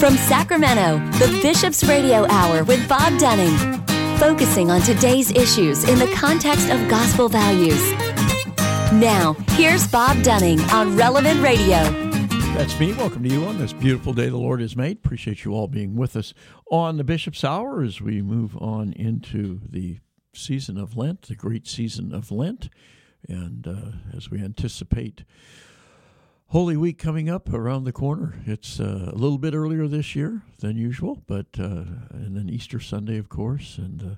From Sacramento, the Bishop's Radio Hour with Bob Dunning, focusing on today's issues in the context of gospel values. Now, here's Bob Dunning on Relevant Radio. That's me. Welcome to you on this beautiful day the Lord has made. Appreciate you all being with us on the Bishop's Hour as we move on into the season of Lent, the great season of Lent, and uh, as we anticipate Holy Week coming up around the corner. It's uh, a little bit earlier this year than usual, but uh, and then Easter Sunday, of course, and uh,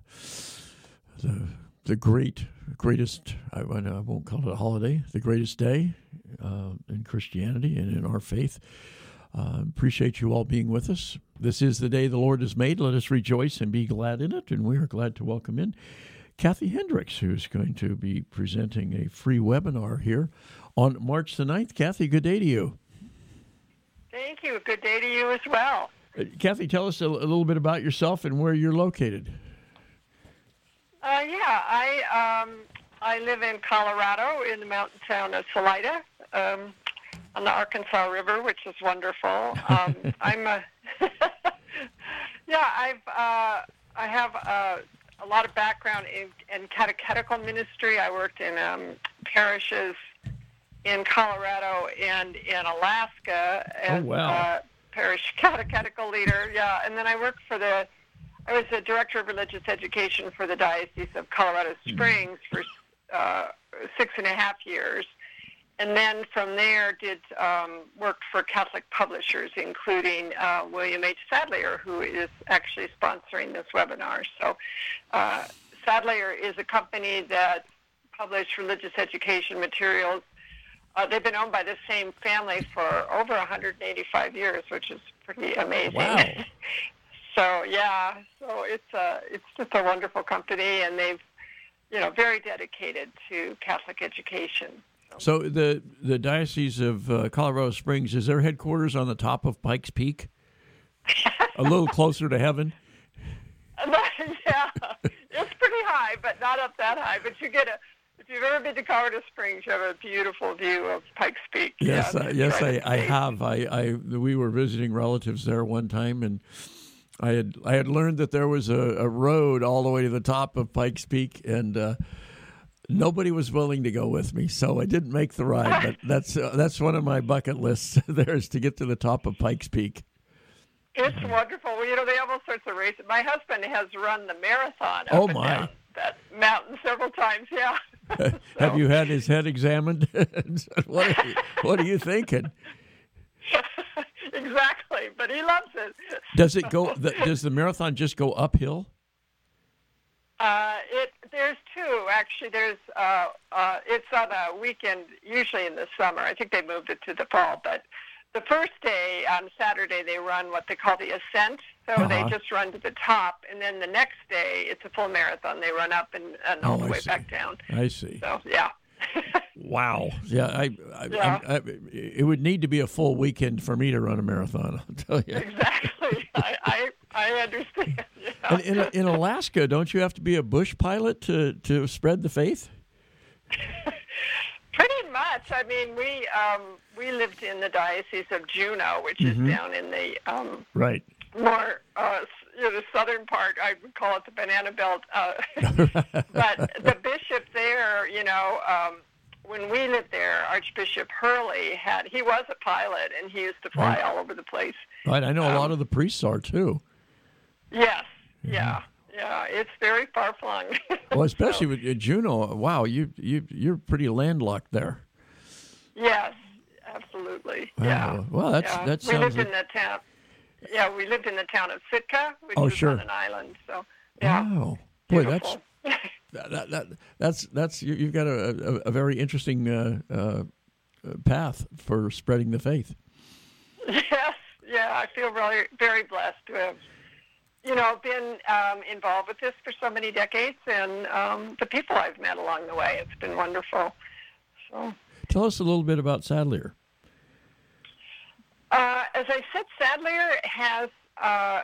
the the great greatest I, I, won't call it a holiday, the greatest day uh, in Christianity and in our faith. Uh, appreciate you all being with us. This is the day the Lord has made. Let us rejoice and be glad in it, and we are glad to welcome in Kathy Hendricks, who's going to be presenting a free webinar here on March the 9th. Kathy, good day to you. Thank you. Good day to you as well. Uh, Kathy, tell us a, a, little bit about yourself and where you're located. Uh, yeah, I um, I live in Colorado in the mountain town of Salida um, on the Arkansas River, which is wonderful. Um, I'm a yeah, I've uh, I have a, a, lot of background in, in catechetical ministry. I worked in um, parishes in Colorado and in Alaska as oh, wow. uh, parish catechetical leader. Yeah, and then I worked for the. I was the director of religious education for the Diocese of Colorado hmm. Springs for uh, six and a half years, and then from there did um, work for Catholic publishers, including uh, William H. Sadlier, who is actually sponsoring this webinar. So, uh, Sadlier is a company that published religious education materials uh, they've been owned by the same family for over 185 years, which is pretty amazing. Wow. so yeah, so it's a it's just a wonderful company, and they've you know very dedicated to Catholic education. So, so the the diocese of uh, Colorado Springs is their headquarters on the top of Pikes Peak, a little closer to heaven. yeah, it's pretty high, but not up that high. But you get a you've ever been to Colorado Springs, you have a beautiful view of Pikes Peak. Yes, uh, yes, I, I have. I, I we were visiting relatives there one time, and I had I had learned that there was a, a road all the way to the top of Pikes Peak, and uh, nobody was willing to go with me, so I didn't make the ride. But that's uh, that's one of my bucket lists. there is to get to the top of Pikes Peak. It's wonderful. Well, you know, they have all sorts of races. My husband has run the marathon. oh my! that mountain several times. Yeah. Have you had his head examined? what, are you, what are you thinking? exactly, but he loves it. Does it go? The, does the marathon just go uphill? Uh, it there's two actually. There's uh, uh, it's on a weekend, usually in the summer. I think they moved it to the fall, but the first day on Saturday they run what they call the ascent. So uh-huh. they just run to the top, and then the next day it's a full marathon. They run up and, and all oh, the way back down. I see. So yeah. wow. Yeah, I, I, yeah. I, it would need to be a full weekend for me to run a marathon. I'll tell you. Exactly. I, I, I understand. Yeah. And in, in Alaska, don't you have to be a bush pilot to to spread the faith? Pretty much. I mean, we um, we lived in the diocese of Juneau, which mm-hmm. is down in the um, right more uh, you know, the southern part. I would call it the banana belt. Uh, but the bishop there, you know, um, when we lived there, Archbishop Hurley had he was a pilot and he used to fly right. all over the place. Right. I know um, a lot of the priests are too. Yes. Yeah. yeah. It's very far flung. well, especially so. with Juneau. Wow, you you you're pretty landlocked there. Yes, absolutely. Wow. Yeah. Well, that's yeah. that sounds. We lived like... in the town. Yeah, we lived in the town of Sitka, which oh, is sure. on an island. So yeah. Wow. Boy, that's that, that, that's that's you, have got a, a, a, very interesting uh, uh, path for spreading the faith. Yes, yeah, I feel really very blessed to have you know, been um, involved with this for so many decades, and um, the people I've met along the way. It's been wonderful. So, tell us a little bit about Sadlier. Uh, as I said, Sadlier has uh,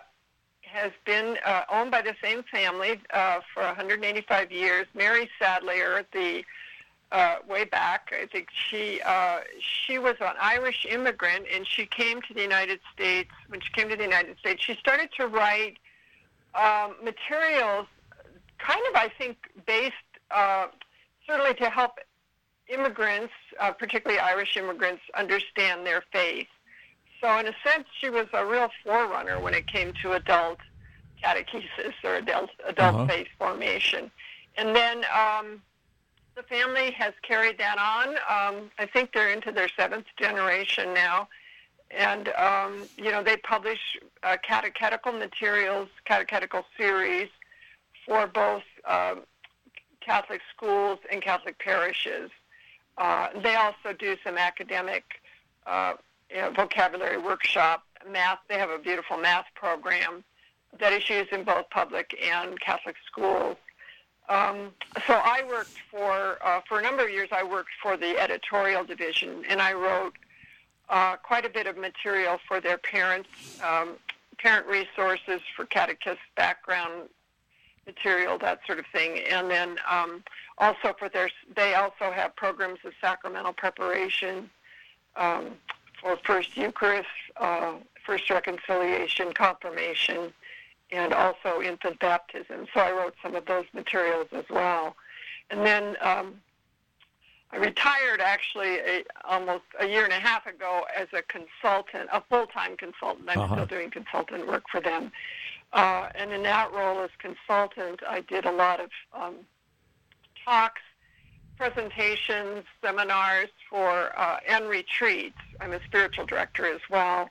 has been uh, owned by the same family uh, for 185 years. Mary Sadlier, the uh, way back. I think she uh, she was an Irish immigrant, and she came to the United States. When she came to the United States, she started to write um, materials, kind of I think based certainly to help immigrants, particularly Irish immigrants, understand their faith. So in a sense, she was a real forerunner when it came to adult catechesis or adult adult uh-huh. faith formation. And then um, the family has carried that on. Um, I think they're into their seventh generation now. And, um, you know, they publish uh, catechetical materials, catechetical series for both um, Catholic schools and Catholic parishes. Uh, they also do some academic uh, you know, vocabulary workshop, math. They have a beautiful math program that is used in both public and Catholic schools. Um, so I worked for uh, for a number of years. I worked for the editorial division, and I wrote uh, quite a bit of material for their parents, um, parent resources for catechist background material, that sort of thing, and then um, also for their. They also have programs of sacramental preparation um, for First Eucharist, uh, First Reconciliation, Confirmation and also infant baptism. So I wrote some of those materials as well. And then um, I retired actually a, almost a year and a half ago as a consultant, a full-time consultant. I'm uh-huh. still doing consultant work for them. Uh, and in that role as consultant, I did a lot of um, talks, presentations, seminars for uh, and retreats. I'm a spiritual director as well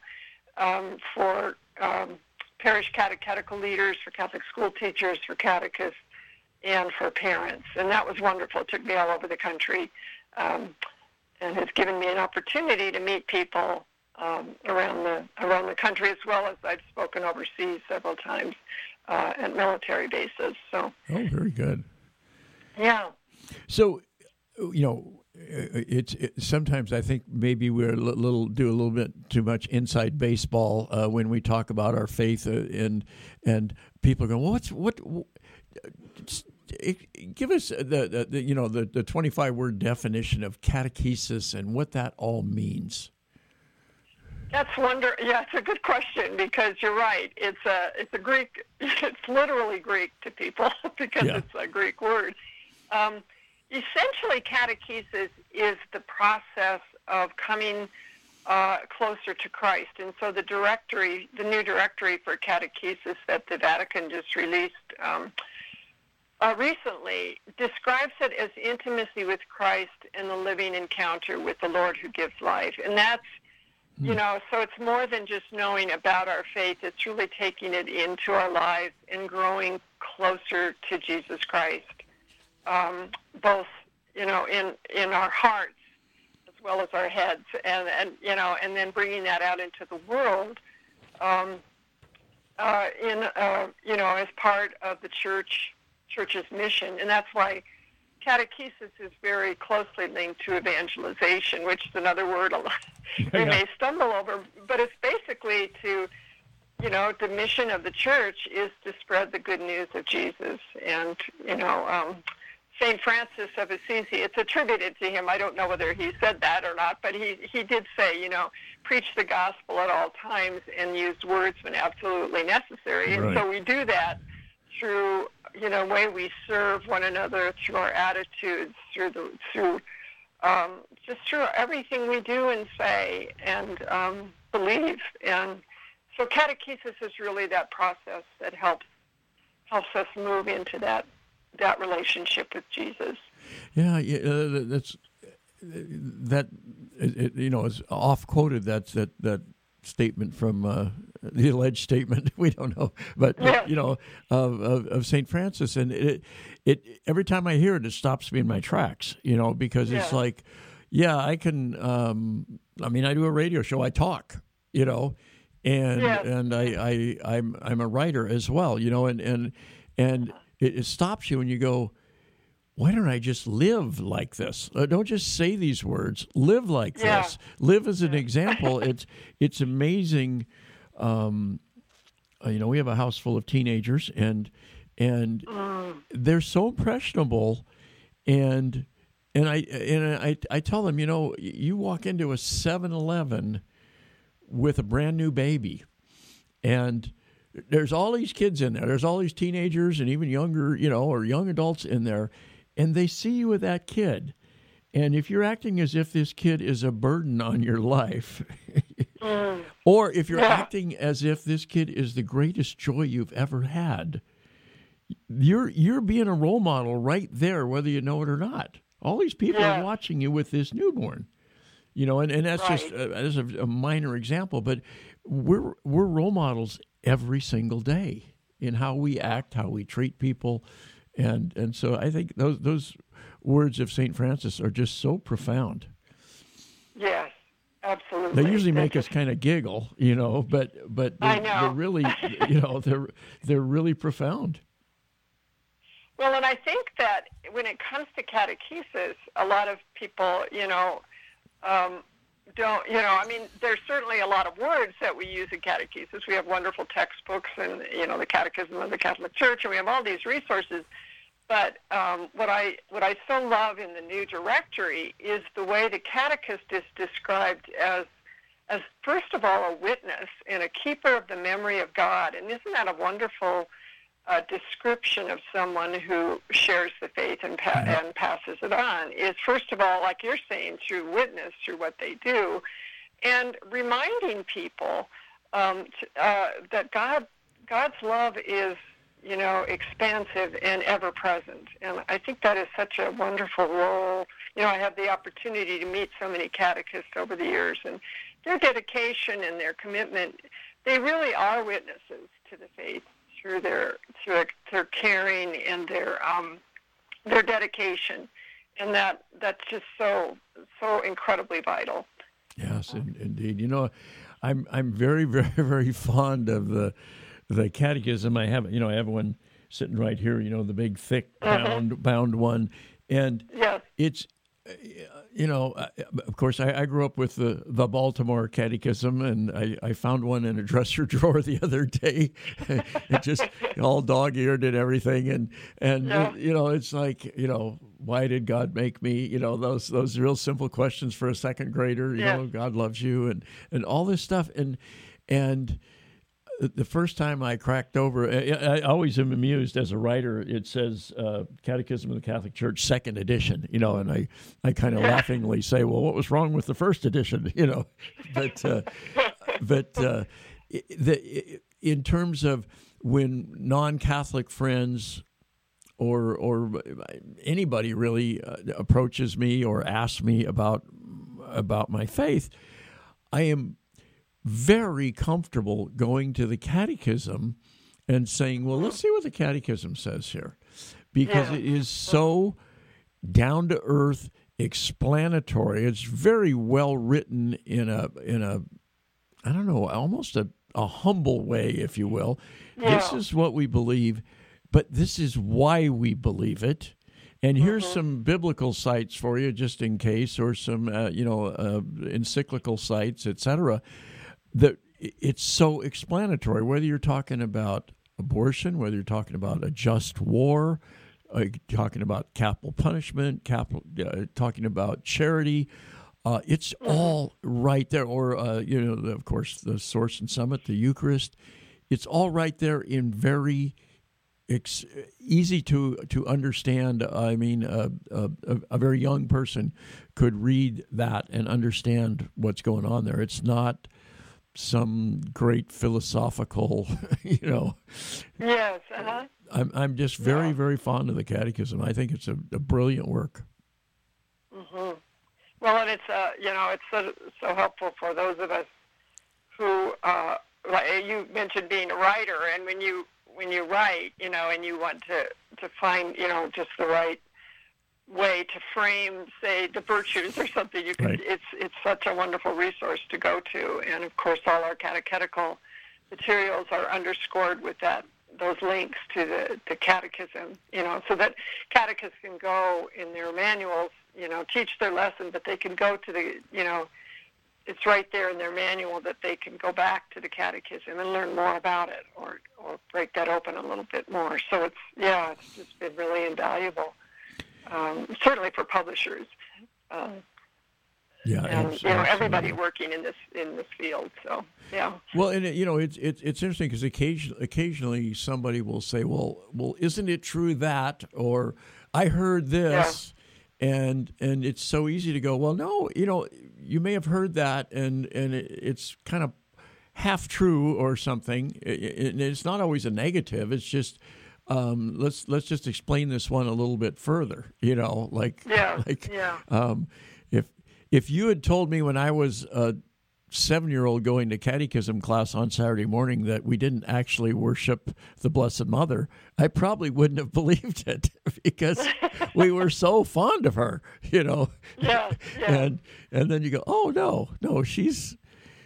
um, for um, parish catechetical leaders, for Catholic school teachers, for catechists, and for parents. And that was wonderful. It took me all over the country um, and has given me an opportunity to meet people um, around the around the country, as well as I've spoken overseas several times uh, at military bases. So. Oh, very good. Yeah. So, you know, it's it, sometimes I think maybe we're a little do a little bit too much inside baseball uh, when we talk about our faith uh, and and people go, well, what's what? give us the, the, you know the the twenty five word definition of catechesis and what that all means. That's wonder. Yeah, it's a good question because you're right. It's a it's a Greek. It's literally Greek to people because yeah. it's a Greek word. Um, essentially, catechesis is the process of coming uh, closer to Christ. And so the directory, the new directory for catechesis that the Vatican just released um, uh, recently, describes it as intimacy with Christ and the living encounter with the Lord who gives life. And that's, you hmm. know, so it's more than just knowing about our faith. It's really taking it into our lives and growing closer to Jesus Christ um, both you know in in our hearts as well as our heads, and and you know, and then bringing that out into the world. Um, uh, in uh, you know, as part of the church church's mission, and that's why catechesis is very closely linked to evangelization, which is another word a lot we yeah. may stumble over, but it's basically to you know, the mission of the church is to spread the good news of Jesus, and you know, um, St. Francis of Assisi. It's attributed to him. I don't know whether he said that or not, but he, he did say, you know, preach the gospel at all times and use words when absolutely necessary. And so we do that through, you know, way we serve one another, through our attitudes, through the through um, just through everything we do and say and um, believe. And so catechesis is really that process that helps helps us move into that that relationship with Jesus. Yeah, yeah, uh, that's that. It, you know, is off quoted. That's that that statement from uh, the alleged statement. We don't know, but yeah. you know, of, of, of Saint Francis, and it, it every time I hear it, it stops me in my tracks. You know, because yeah. it's like, yeah, I can. Um, I mean, I do a radio show. I talk. You know, and yeah. and I, I I'm I'm a writer as well. You know, and and and it, it stops you and you go, why don't I just live like this? Uh, don't just say these words. Live like yeah. this. Live as an example. it's it's amazing. Um, uh, you know, we have a house full of teenagers, and and mm. they're so impressionable, and and I and I I tell them, you know, you walk into a 7-Eleven with a brand new baby, and there's all these kids in there. There's all these teenagers and even younger, you know, or young adults in there, and they see you with that kid. And if you're acting as if this kid is a burden on your life, mm. or if you're yeah. acting as if this kid is the greatest joy you've ever had, you're you're being a role model right there, whether you know it or not. All these people yeah. are watching you with this newborn, you know, and, and that's right. just uh, as a, a minor example, but we're we're role models every single day in how we act, how we treat people, and and so I think those those words of Saint Francis are just so profound. Yes, absolutely. They usually make us kind of giggle, you know, but but they're, they're really you know they're they're really profound. Well, and I think that when it comes to catechesis, a lot of people, you know, um, don't, you know, I mean, there's certainly a lot of words that we use in catechesis. We have wonderful textbooks and, you know, the Catechism of the Catholic Church, and we have all these resources. But um, what I what I so love in the new directory is the way the catechist is described as as first of all a witness and a keeper of the memory of God. And isn't that a wonderful uh, description of someone who shares the faith and, pa- and passes it on? Is first of all, like you're saying, through witness, through what they do, and reminding people um, uh, that God God's love is you know, expansive and ever present. And I think that is such a wonderful role. You know, I have the opportunity to meet so many catechists over the years, and their dedication and their commitment, they really are witnesses to the faith through their through their caring and their um, their dedication, and that that's just so so incredibly vital. Yes, indeed. You know, I'm I'm very very very fond of the the catechism. I have, you know, I have one sitting right here. You know, the big, thick, uh-huh. bound, mm-hmm. bound one, and yes. it's, you know, of course, I, I, grew up with the the Baltimore Catechism, and I, I found one in a dresser drawer the other day. it just all dog eared and everything, and and yeah. you know, it's like you know, why did God make me? You know, those those real simple questions for a second grader. You know, God loves you, and and all this stuff, and and the first time I cracked over, I, always am amused as a writer. It says uh, Catechism of the Catholic Church, second edition, you know, and I, I kind of laughingly say, well, what was wrong with the first edition, you know? But, uh, but uh, the, in terms of when non Catholic friends or, or anybody really uh, approaches me or asks me about, about my faith, I am very comfortable going to the catechism and saying, well, let's see what the catechism says here. Because yeah. it is so down to earth, explanatory. It's very well written in a in a I don't know, almost a, a humble way, if you will. Yeah. This is what we believe, but this is why we believe it. And here's mm-hmm. some biblical sites for you, just in case, or some uh, you know uh, encyclical sites, etc that it's so explanatory. Whether you're talking about abortion, whether you're talking about a just war, uh, talking about capital punishment, capital, uh, talking about charity, uh, it's mm-hmm. all right there. Or uh, you know, of course, the source and summit, the Eucharist. It's all right there in very ex- easy to to understand. I mean, a, a, a very young person could read that and understand what's going on there. It's not some great philosophical, you know. Yes. Uh-huh. I'm I'm just very yeah. very fond of the Catechism. I think it's a, a brilliant work. Mm-hmm. Well, and it's uh, you know it's so, so helpful for those of us who uh, like you mentioned being a writer, and when you when you write, you know, and you want to to find you know just the right way to frame, say, the virtues or something. You can. Right. It's it's such a wonderful resource to go to, and of course, all our catechetical materials are underscored with that those links to the, the catechism. You know, so that catechists can go in their manuals, you know, teach their lesson, but they can go to the, you know. It's right there in their manual that they can go back to the catechism and learn more about it, or or break that open a little bit more. So it's yeah, it's just been really invaluable. Um, certainly for publishers. Um, yeah, and you know everybody working in this in this field. So yeah. Well, and you know it's it's it's interesting because occasionally occasionally somebody will say, well, well, isn't it true that or I heard this. Yeah. And and it's so easy to go. Well, no, you know, you may have heard that, and and it's kind of half true or something. It's not always a negative. It's just um, let's let's just explain this one a little bit further. You know, like yeah, like yeah. Um, if if you had told me when I was a seven year old going to catechism class on Saturday morning that we didn't actually worship the Blessed Mother, I probably wouldn't have believed it because we were so fond of her, you know. Yeah, yeah. And and then you go, oh no, no, she's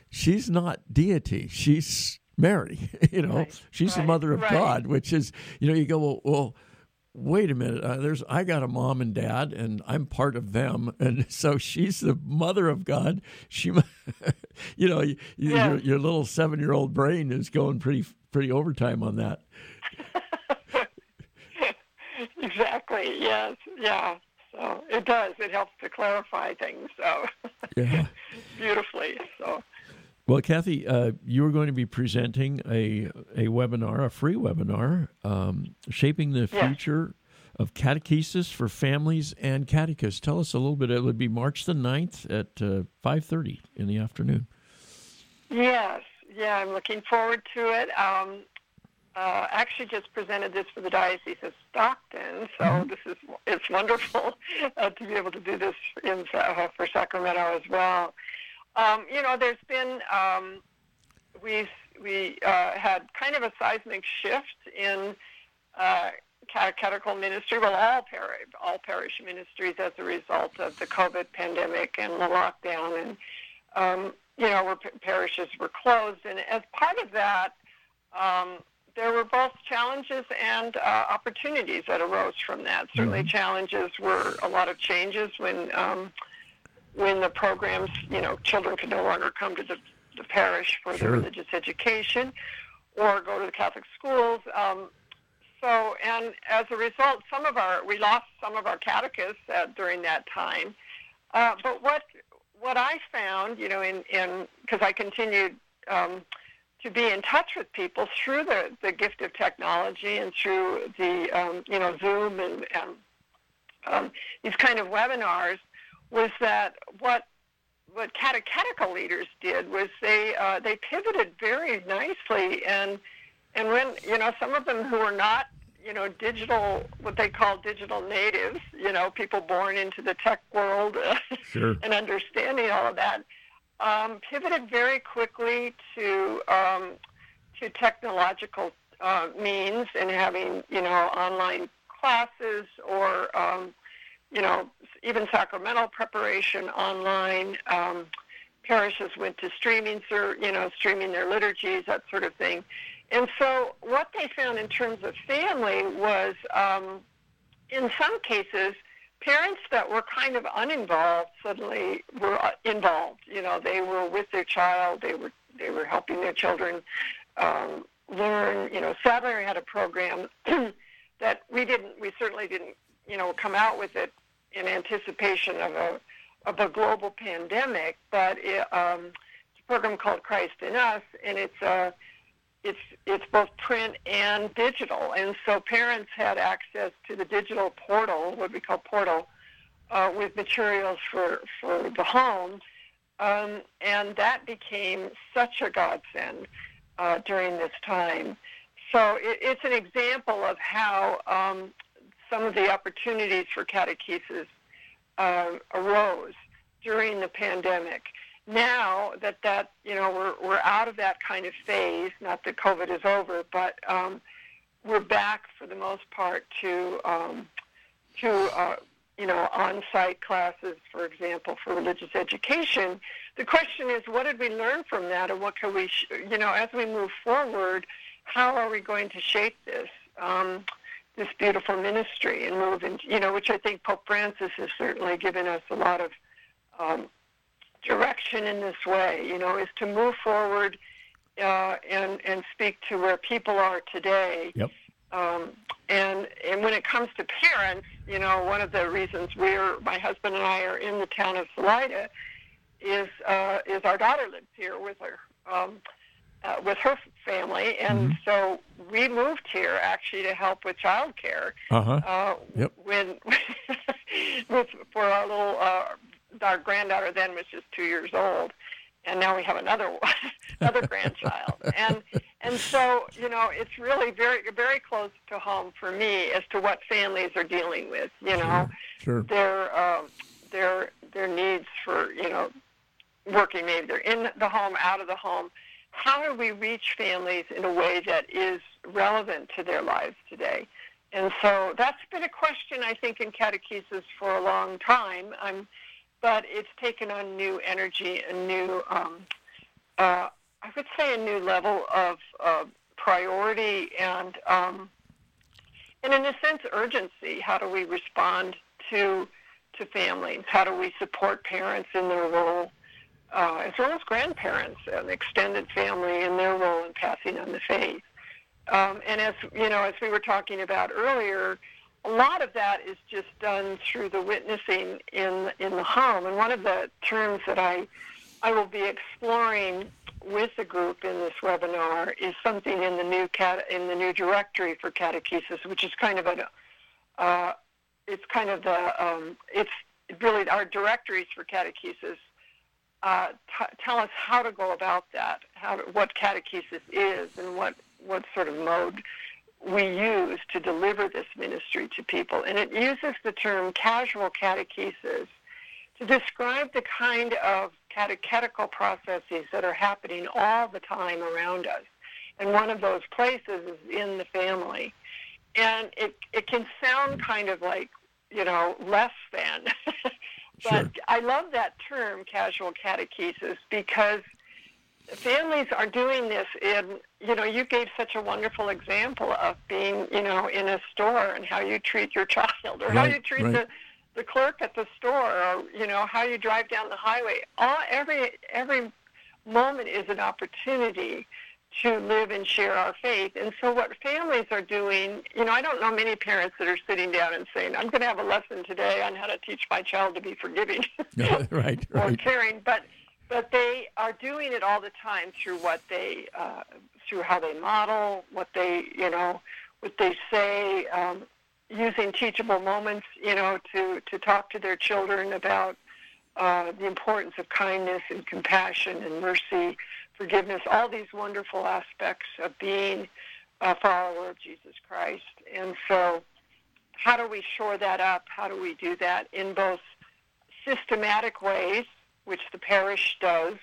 she's not deity. She's Mary. You know, right, she's right, the mother of right. God, which is, you know, you go, well, well wait a minute. Uh, there's, I got a mom and dad, and I'm part of them, and so she's the mother of God. She, you know, you, yeah. your, your little seven year old brain is going pretty, pretty overtime on that. exactly. Yes. Yeah. So it does. It helps to clarify things. So yeah, beautifully. So. Well, Kathy, uh, you are going to be presenting a a webinar, a free webinar, um, shaping the future of catechesis for families and catechists. Tell us a little bit. It would be March the 9th at uh, five thirty in the afternoon. Yes, yeah, I'm looking forward to it. Um, uh, actually, just presented this for the Diocese of Stockton, so mm-hmm. this is it's wonderful uh, to be able to do this in uh, for Sacramento as well. Um, you know, there's been um, we we uh, had kind of a seismic shift in uh, catechetical ministry. Well, all parish all parish ministries as a result of the COVID pandemic and the lockdown, and um, you know, where parishes were closed. And as part of that, um, there were both challenges and uh, opportunities that arose from that. Certainly, mm-hmm. challenges were a lot of changes when um, when the programs, you know, children could no longer come to the, the parish for sure. their religious education or go to the Catholic schools. Um, so, and as a result, some of our we lost some of our catechists uh, during that time. Uh, but what what I found, you know, in in because I continued um, to be in touch with people through the the gift of technology and through the um, you know Zoom and, and um, these kind of webinars was that what what catechetical leaders did was they uh, they pivoted very nicely and and when you know some of them who were not you know digital what they call digital natives you know people born into the tech world sure. and understanding all of that um, pivoted very quickly to um, to technological uh, means and having you know online classes or um, you know, even sacramental preparation online. Um, parishes went to streaming, you know, streaming their liturgies, that sort of thing. And so, what they found in terms of family was, um, in some cases, parents that were kind of uninvolved suddenly were uh, involved. You know, they were with their child. They were they were helping their children um, learn. You know, Sadlier had a program that we didn't. We certainly didn't. You know, come out with it in anticipation of a of a global pandemic, but it, um, it's a program called Christ in Us, and it's uh, it's it's both print and digital, and so parents had access to the digital portal, what we call portal, uh, with materials for for the home, um, and that became such a godsend uh, during this time. So it, it's an example of how um, some of the opportunities for catechesis uh, arose during the pandemic. Now that that you know we're we're out of that kind of phase, not that COVID is over, but um, we're back for the most part to um, to uh, you know on-site classes, for example, for religious education. The question is, what did we learn from that, and what can we, sh- you know, as we move forward, how are we going to shape this? Um, this beautiful ministry and move into, you know, which I think Pope Francis has certainly given us a lot of um, direction in this way, you know, is to move forward uh, and, and speak to where people are today. Yep. Um, and, and when it comes to parents, you know, one of the reasons we're my husband and I are in the town of Salida is uh, is our daughter lives here with her um, uh, with her family, and Mhm. so we moved here actually to help with childcare. Uh-huh. Uh, Yep. When with for our little uh, our granddaughter then was just two years old, and now we have another one, another grandchild, and and so you know it's really very very close to home for me as to what families are dealing with. You know Sure. their um, their their needs for you know working maybe they're in the home out of the home how do we reach families in a way that is relevant to their lives today? And so that's been a question i think in catechesis for a long time. Um, but it's taken on new energy a new um, uh, i would say a new level of uh, priority and um, and in a sense urgency. How do we respond to to families how do we support parents in their role uh, as well as grandparents and extended family and their role in passing on the faith. Um, and as you know as we were talking about earlier a lot of that is just done through the witnessing in in the home. And one of the terms that i i will be exploring with the group in this webinar is something in the new cat in the new directory for catechesis, which is kind of a uh, it's kind of the um, it's really our directories for catechesis uh, t- tell us how to go about that, how to, what catechesis is, and what what sort of mode we use to deliver this ministry to people. And it uses the term casual catechesis to describe the kind of catechetical processes that are happening all the time around us. And one of those places is in the family. And it, it can sound kind of like, you know, less than. but Sure. I love that term, casual catechesis, because families are doing this in, you know, you gave such a wonderful example of being, you know, in a store and how you treat your child or how you treat right. the the clerk at the store or you know how you drive down the highway all every every moment is an opportunity to live and share our faith. And so what families are doing you know i don't know many parents that are sitting down and saying i'm going to have a lesson today on how to teach my child to be forgiving right, or right. caring. But but they are doing it all the time through what they uh, through how they model what they you know what they say um, using teachable moments you know to to talk to their children about uh, the importance of kindness and compassion and mercy forgiveness all these wonderful aspects of being a follower of jesus christ and so how do we shore that up how do we do that in both systematic ways which the parish does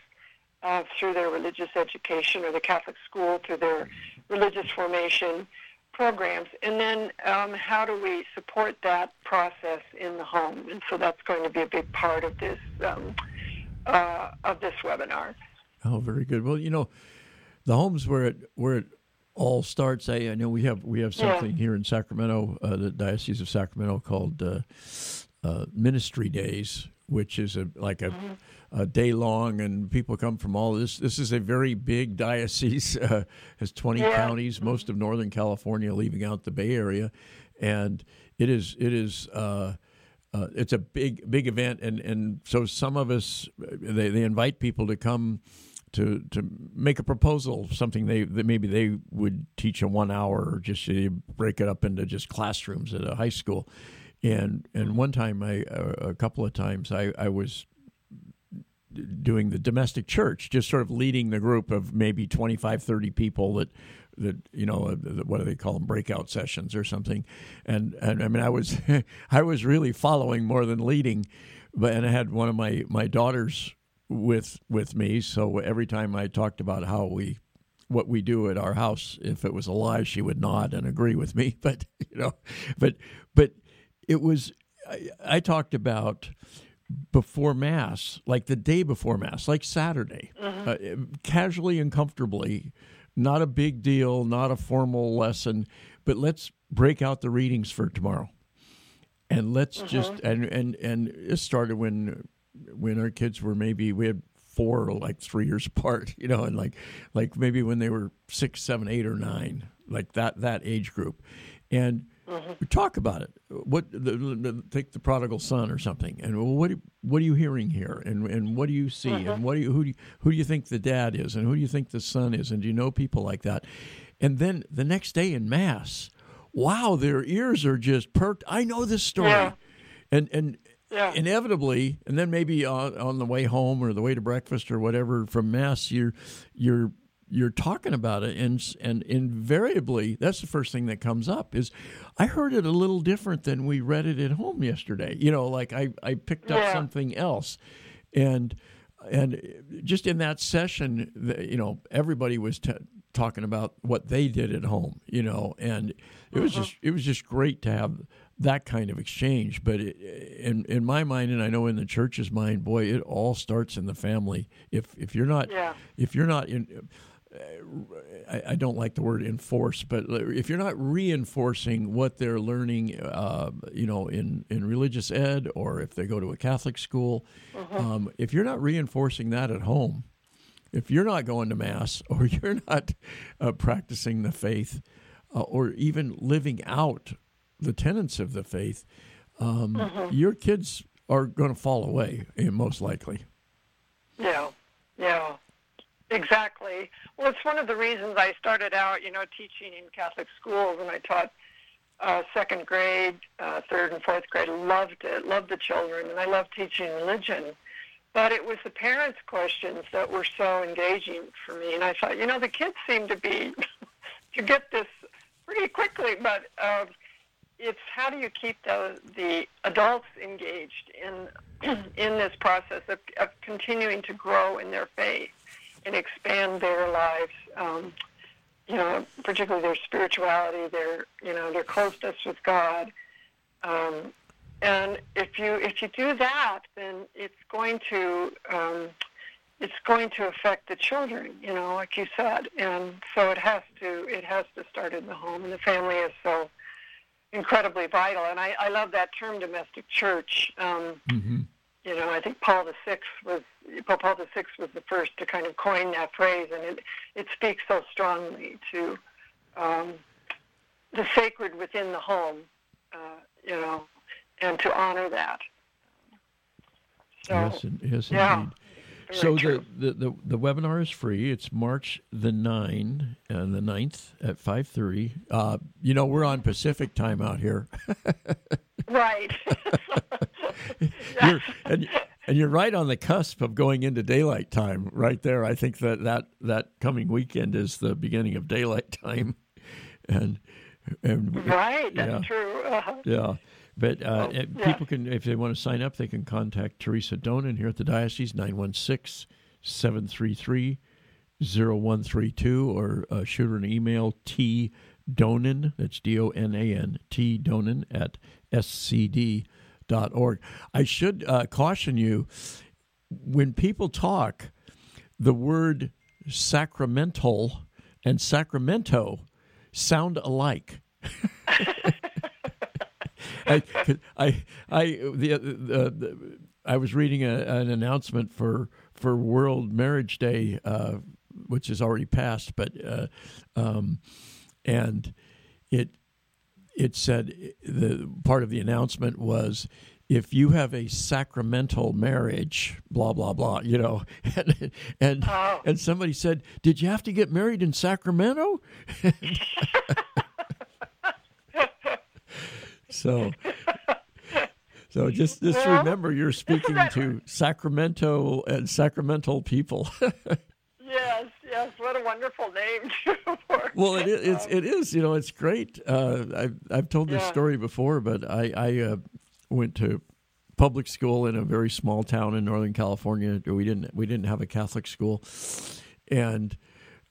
uh, through their religious education or the Catholic school through their religious formation programs. And then um, how do we support that process in the home? And so that's going to be a big part of this um, uh, of this webinar. Oh, very good. Well, you know, the homes where it where it all starts. I, I know we have we have Yeah. something here in Sacramento, uh, the Diocese of Sacramento, called uh, uh, Ministry Days, which is a like a, a day long, and people come from all this. This is a very big diocese. Uh, has twenty Yeah. counties, most of Northern California, leaving out the Bay Area, and it is it is. Uh, uh, it's a big big event and and so some of us they, they invite people to come to to make a proposal something they that maybe they would teach in one hour or just break it up into just classrooms at a high school. And and one time I a couple of times I I was doing the domestic church just sort of leading the group of maybe 25 30 people that that you know uh, what do they call them breakout sessions or something. And and I mean I was I was really following more than leading but and I had one of my my daughters with with me. So every time I talked about how we what we do at our house if it was a lie she would nod and agree with me. But you know but but it was I, I talked about before mass like the day before mass like saturday mm-hmm. uh, um, casually and comfortably not a big deal not a formal lesson but let's break out the readings for tomorrow. And let's mm-hmm. just and and and it started when when our kids were maybe we had four like three years apart you know and like like maybe when they were six seven eight or nine like that that age group and Mm-hmm. Talk about it. What the, the, take the prodigal son or something, and what what are you hearing here, and and what do you see, mm-hmm. and what do you who do you, who do you think the dad is, and who do you think the son is, and do you know people like that? And then the next day in mass, wow, their ears are just perked. I know this story, yeah. and and yeah. inevitably, and then maybe on, on the way home or the way to breakfast or whatever from mass, you're you're you're talking about it and and invariably that's the first thing that comes up is I heard it a little different than we read it at home yesterday. You know, like I I picked up yeah. something else and and just in that session, you know, everybody was t- talking about what they did at home, you know, and it was mm-hmm. just it was just great to have that kind of exchange. But it, in in my mind, and I know in the church's mind, boy, it all starts in the family. If if you're not yeah. if you're not in I, I, don't like the word enforce, but if you're not reinforcing what they're learning, uh, you know, in, in religious ed or if they go to a Catholic school, mm-hmm. um, if you're not reinforcing that at home, if you're not going to Mass or you're not uh, practicing the faith uh, or even living out the tenets of the faith, um, mm-hmm. your kids are going to fall away, eh, most likely. Yeah, yeah. Exactly. Well, it's one of the reasons I started out, you know, teaching in Catholic schools, and I taught uh, second grade, uh, third and fourth grade. Loved it. Loved the children, and I loved teaching religion. But it was the parents' questions that were so engaging for me, and I thought, you know, the kids seem to be to get this pretty quickly, but uh, it's how do you keep the the adults engaged in in this process of, of continuing to grow in their faith and expand their lives. Um, you know, particularly their spirituality, their you know their closeness with God. Um, and if you if you do that, then it's going to um, it's going to affect the children. You know, like you said, and so it has to it has to start in the home, and the family is so incredibly vital. And I, I love that term, domestic church. Um, mm-hmm you know, I think Paul VI was Pope Paul VI was the first to kind of coin that phrase, and it it speaks so strongly to um, the sacred within the home, uh, you know, and to honor that. So, yes, yes, yeah. So the, the, the, the, webinar is free. It's March the 9 and the 9th at 5.30. Uh, you know, we're on Pacific time out here. right. you're, and, and you're right on the cusp of going into daylight time right there. I think that that, that coming weekend is the beginning of daylight time. And, and right, that's yeah, true. Uh-huh. Yeah. But uh, yeah. people can, if they want to sign up, they can contact Teresa Donan here at the Diocese, 916 733 0132, or uh, shoot her an email, T Donan, that's D O N A N, T Donan at scd.org. I should uh, caution you when people talk, the word sacramental and sacramento sound alike. I, I, I, the, the, the, I was reading a, an announcement for for World Marriage Day, uh, which is already passed, but uh, um, and it it said the part of the announcement was if you have a sacramental marriage, blah blah blah, you know, and and, oh. and somebody said, "Did you have to get married in Sacramento?" So, so just just well, remember, you're speaking to Sacramento and Sacramento people. yes, yes. What a wonderful name too. well, it is. It's, it is. You know, it's great. Uh, I've I've told this yeah. story before, but I I uh, went to public school in a very small town in Northern California. We didn't we didn't have a Catholic school, and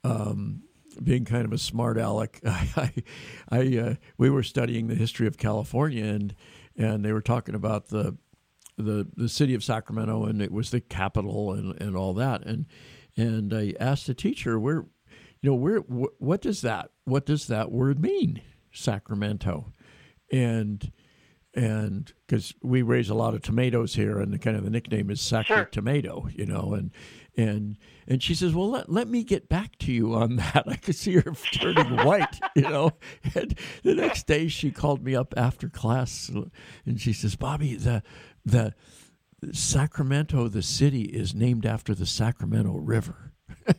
um, being kind of a smart aleck, I, I, uh, we were studying the history of California, and and they were talking about the the the city of Sacramento, and it was the capital, and and all that, and and I asked the teacher where, you know, where wh- what does that what does that word mean, Sacramento, and and because we raise a lot of tomatoes here, and the kind of the nickname is Sacred Sure. Tomato, you know, and and and she says, "Well, let, let me get back to you on that." I could see her turning white, you know. And the next day, she called me up after class, and she says, "Bobby, the the Sacramento, the city, is named after the Sacramento River."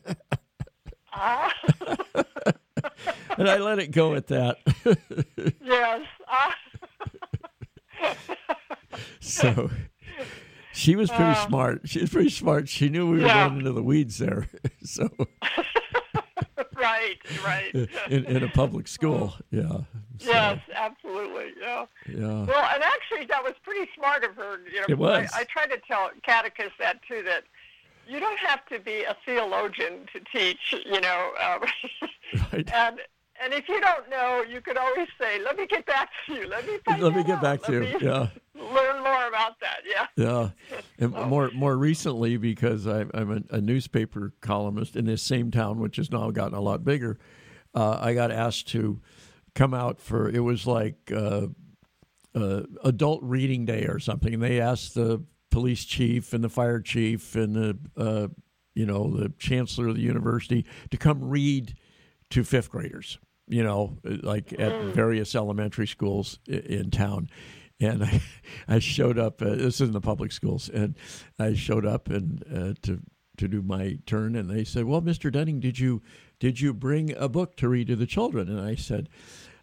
And I let it go at that. yes. So she was pretty smart. She was pretty smart. She knew we were Yeah. going into the weeds there. so right, right. in, in a public school, yeah. So, Yes, absolutely. Yeah. Yeah. Well, and actually, that was pretty smart of her. You know, It was. I, I try to tell catechists that too. That you don't have to be a theologian to teach. You know, uh, Right. and and if you don't know, you could always say, "Let me get back to you. Let me find Let me get out. back to Let you. me Yeah. Learn more about that. Yeah. Yeah, and more more recently because I, I'm a, a newspaper columnist in this same town, which has now gotten a lot bigger. Uh, I got asked to come out for it was like uh, uh, adult reading day or something, and they asked the police chief and the fire chief and the uh, you know the chancellor of the university to come read to fifth graders. You know, like at various elementary schools in town and I, I showed up. Uh, this is in the public schools, and I showed up and uh, to to do my turn, and they said, "Well, Mr. Dunning, did you did you bring a book to read to the children?" And I said.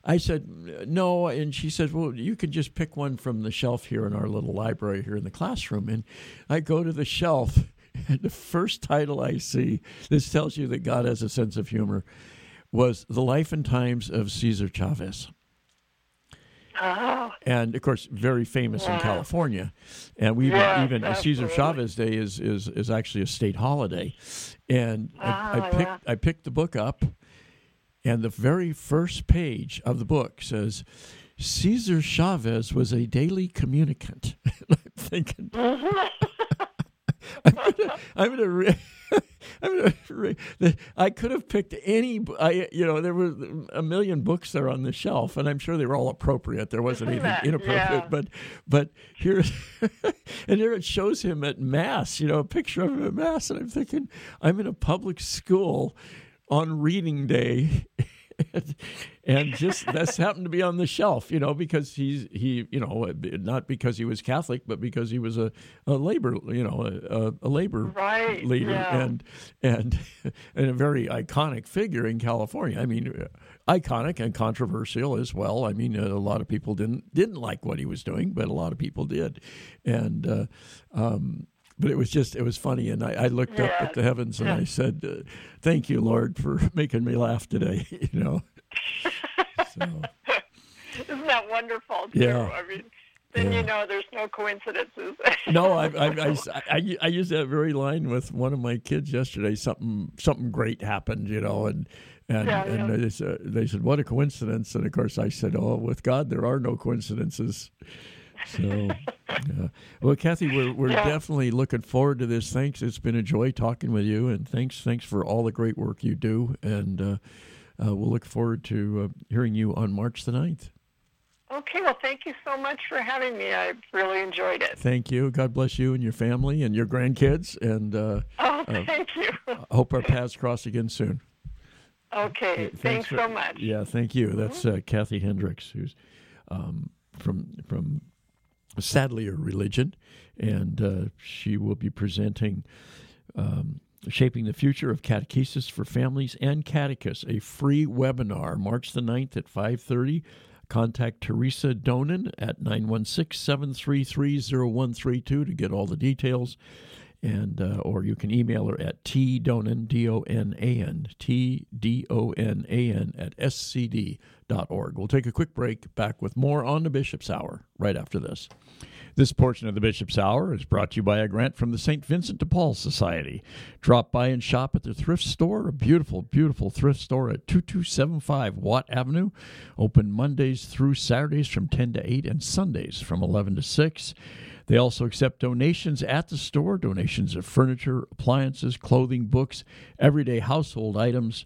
I said no, and she said, "Well, you can just pick one from the shelf here in our little library here in the classroom." And I go to the shelf, and the first title I see, this tells you that God has a sense of humor, was "The Life and Times of Cesar Chavez." Oh, and of course very famous in California. And we Yes, even Cesar absolutely. Chavez Day is, is is actually a state holiday. And I, I Ah, picked yeah. I picked the book up, and the very first page of the book says. Cesar Chavez was a daily communicant. I'm thinking, I'm gonna, I'm gonna, re- I'm gonna re- the, I could have picked any. I, you know, there were a million books there on the shelf, and I'm sure they were all appropriate. There wasn't anything Yeah. inappropriate, but, but here, and here it shows him at mass. You know, a picture of him at mass, and I'm thinking, I'm in a public school on reading day. And, and just that's happened to be on the shelf, you know, because he's he, you know, not because he was Catholic, but because he was a, a labor, you know, a, a, labor Right, leader yeah. and and and a very iconic figure in California. I mean, iconic and controversial as well. I mean, a lot of people didn't didn't like what he was doing, but a lot of people did, and. Uh, um, but it was just it was funny, and I, I looked up at the heavens and I said, uh, "Thank you, Lord, for making me laugh today." You know. so, isn't that wonderful? Too? Yeah. I mean, then Yeah. you know there's no coincidences. no, I, I, I, I, I used that very line with one of my kids yesterday. Something something great happened, you know, and and, Yeah, and yeah. They, said, they said, "What a coincidence!" And of course, I said, "Oh, with God, there are no coincidences." So, yeah. well, Kathy, we're we're Yeah. definitely looking forward to this. Thanks, it's been a joy talking with you, and thanks thanks for all the great work you do. And uh, uh, we'll look forward to uh, hearing you on March the 9th. okay, well, thank you so much for having me. I really enjoyed it. Thank you. God bless you and your family and your grandkids. And uh, Oh, thank you. I hope our paths cross again soon. Okay, thanks, for- so much. Yeah, thank you. That's uh, Kathy Hendricks, who's um, from from Sadlier Religion, and uh, she will be presenting um, "Shaping the Future of Catechesis for Families and Catechists," a free webinar, March the 9th at five thirty. Contact Teresa Donan at 916-733-0132 to get all the details and uh, or you can email her at tdonan d-o-n-a-n t-d-o-n-a-n at scd.org we'll take a quick break back with more on the bishop's hour right after this this portion of the Bishop's Hour is brought to you by a grant from the St. Vincent de Paul Society. Drop by and shop at their thrift store, a beautiful, beautiful thrift store at 2275 Watt Avenue. Open Mondays through Saturdays from 10 to 8 and Sundays from 11 to 6. They also accept donations at the store, donations of furniture, appliances, clothing, books, everyday household items.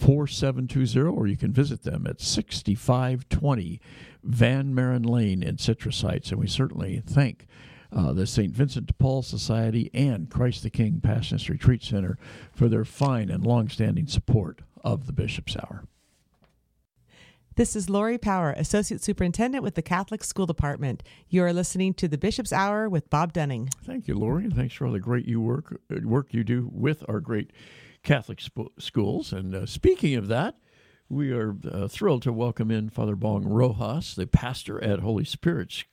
4720, or you can visit them at 6520 Van Maren Lane in Citrus Heights. And we certainly thank uh, the St. Vincent de Paul Society and Christ the King Passionist Retreat Center for their fine and long-standing support of the Bishop's Hour. This is Lori Power, Associate Superintendent with the Catholic School Department. You are listening to the Bishop's Hour with Bob Dunning. Thank you, Lori, and thanks for all the great you work work you do with our great Catholic sp- schools. And uh, speaking of that, we are uh, thrilled to welcome in Father Bong Rojas, the pastor at Holy Spirit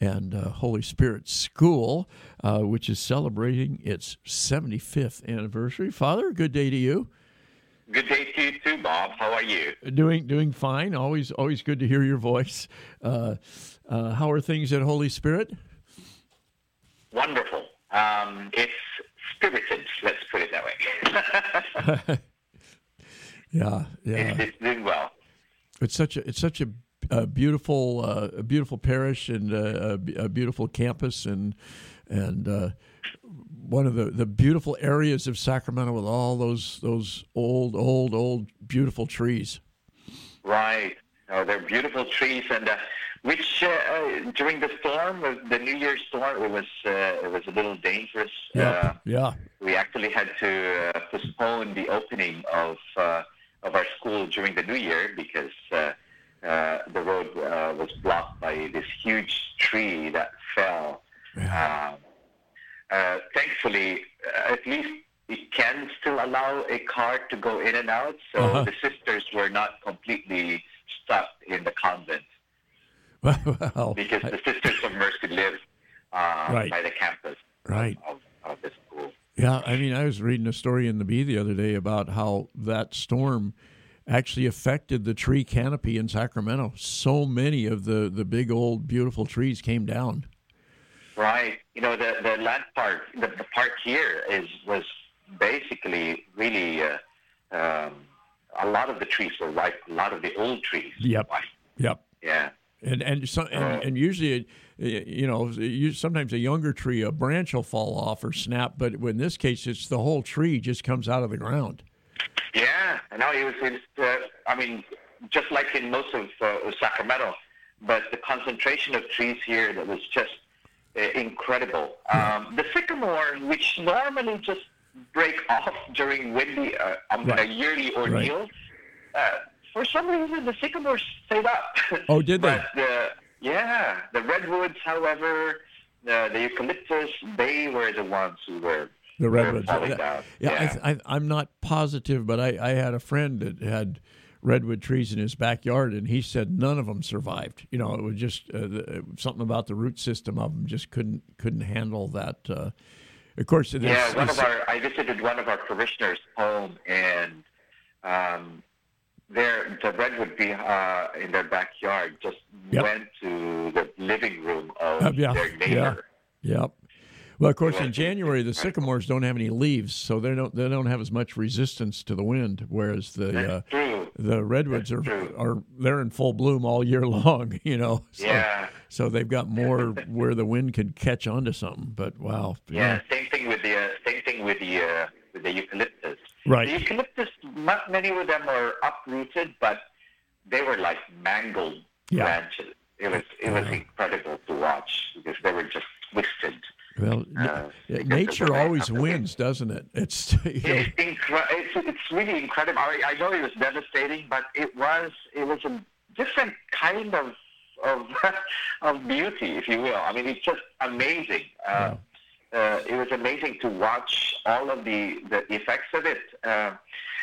and uh, Holy Spirit School, uh, which is celebrating its 75th anniversary. Father, good day to you. Good day to you too, Bob. How are you? Doing doing fine. Always always good to hear your voice. Uh, uh, how are things at Holy Spirit? Wonderful. Um, it's spirited. Let's put it that way. yeah, yeah. It's, it's doing well. It's such a it's such a a beautiful, uh, a beautiful parish and uh, a, a, beautiful campus and and uh, one of the, the beautiful areas of Sacramento with all those those old, old, old beautiful trees. Right, oh, they're beautiful trees, and uh, which uh, during the storm, the New Year's storm, it was it was a little dangerous. Yeah, yeah. We actually had to postpone the opening of of our school during the New Year because uh, the road uh, was blocked by this huge tree that fell. Yeah. Um, uh, thankfully, uh, at least it can still allow a car to go in and out, so uh-huh. the sisters were not completely stuck in the convent. well, because I, the Sisters of Mercy live uh, right. by the campus right. of, of the school. Yeah, I mean, I was reading a story in the Bee the other day about how that storm actually affected the tree canopy in Sacramento. So many of the, the big old beautiful trees came down. Right. You know, the, the land park, the, the park here is was basically really uh, um, a lot of the trees were white. A lot of the old trees. Yep. White. Yep. Yeah. And and so, and, uh, and usually, it, you know, you, sometimes a younger tree, a branch will fall off or snap, but in this case, it's the whole tree just comes out of the ground. Yeah, no, it was. It was uh, I mean, just like in most of uh, Sacramento, but the concentration of trees here that was just uh, incredible. Um, the sycamore, which normally just break off during windy, uh, um, right. a yearly ordeal, right. Uh, for some reason the sycamore stayed up. Oh, did they? but, uh, yeah, the redwoods, however, the, the eucalyptus, they were the ones who were the redwoods. Yeah, yeah, I, am not positive, but I, I had a friend that had redwood trees in his backyard, and he said none of them survived. You know, it was just uh, the, something about the root system of them just couldn't couldn't handle that. Uh, of course, yeah. One of our I visited one of our parishioners' home, and um, their the redwood be, uh, in their backyard just yep. went to the living room of yeah. their neighbor. Yeah. Yep. Well, of course, in January the sycamores don't have any leaves, so they don't they don't have as much resistance to the wind. Whereas the uh, the redwoods are are they're in full bloom all year long. You know. So, Yeah. So they've got more where the wind could catch onto something. But wow. Yeah, same thing with the uh, same thing with the uh, with the eucalyptus. Right. The eucalyptus, not many of them were uprooted, but they were like mangled Yeah. branches. It was it was incredible to watch because they were just twisted. Well, Uh, yeah, nature always wins, doesn't it? It's It's, incre- it's it's really incredible. I, I know it was devastating, but it was it was a different kind of of of beauty, if you will. I mean, it's just amazing. Uh, uh, it was amazing to watch all of the, the effects of it. Uh,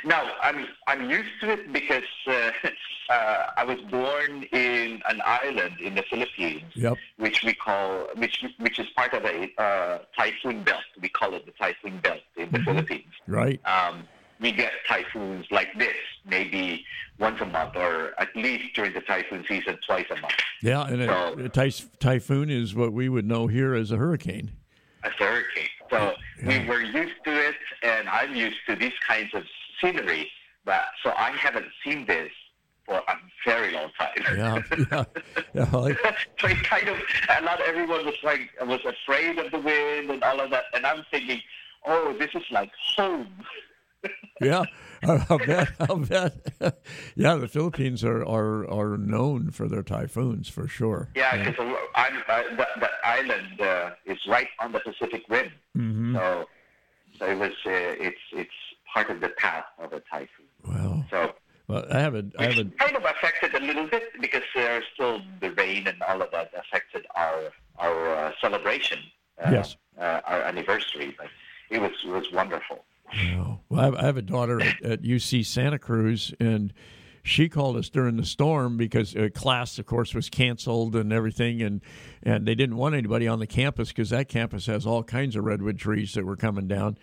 now, I'm I'm used to it because uh, uh, I was born in an island in the Philippines, Yep. which we call which which is part of a uh, typhoon belt. We call it the typhoon belt in the Philippines right. um, we get typhoons like this maybe once a month or at least during the typhoon season twice a month Yeah, and So- a, a ty- typhoon is what we would know here as a hurricane. A hurricane. So Yeah. we were used to it, and I'm used to these kinds of scenery. But so I haven't seen this for a very long time. Yeah, yeah, yeah. Like, so it kind of, and not everyone was like was afraid of the wind and all of that. And I'm thinking, oh, this is like home. yeah, I'll bet. I'll bet. yeah, the Philippines are, are are known for their typhoons for sure. Yeah, because I'm uh, the, the island uh, is right on the Pacific Rim, Mm-hmm. so so it was uh, it's it's part of the path of a typhoon. Wow. So Well, I have a I have a kind of affected a little bit because uh, still the rain and all of that affected our our uh, celebration, uh, Yes. uh, our anniversary. But it was it was wonderful. Wow. Well, I have, a daughter at, at UC Santa Cruz, and she called us during the storm because uh, class, of course, was canceled and everything, and and they didn't want anybody on the campus because that campus has all kinds of redwood trees that were coming down,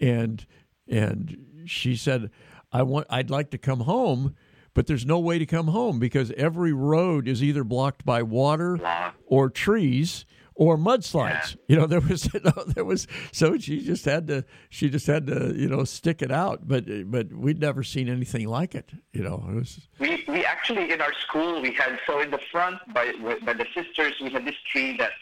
and and she said, I want, I'd like to come home. But there's no way to come home because every road is either blocked by water or trees or mudslides. You know, there was there was so she just had to she just had to you know stick it out. But but we'd never seen anything like it. You know, it was We, we actually in our school we had so in the front by by the sisters we had this tree that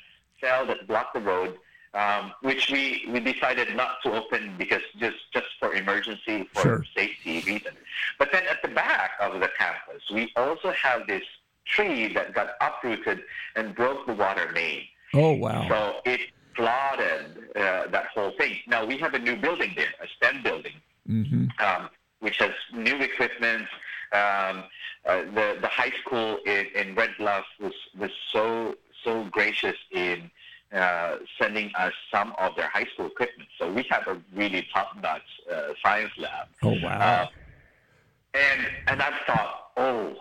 fell that blocked the road, um, which we, we decided not to open because just just for emergency for Sure. safety reason. But then at the back of the campus we also have this tree that got uprooted and broke the water main. Oh wow So it flooded uh, that whole thing. Now we have a new building there, a STEM building, hmm um, which has new equipment. Um, uh, the the high school in, in Red Bluff was was so so gracious in uh, sending us some of their high school equipment. So we have a really top notch uh, science lab. oh wow Uh, and and I thought, oh,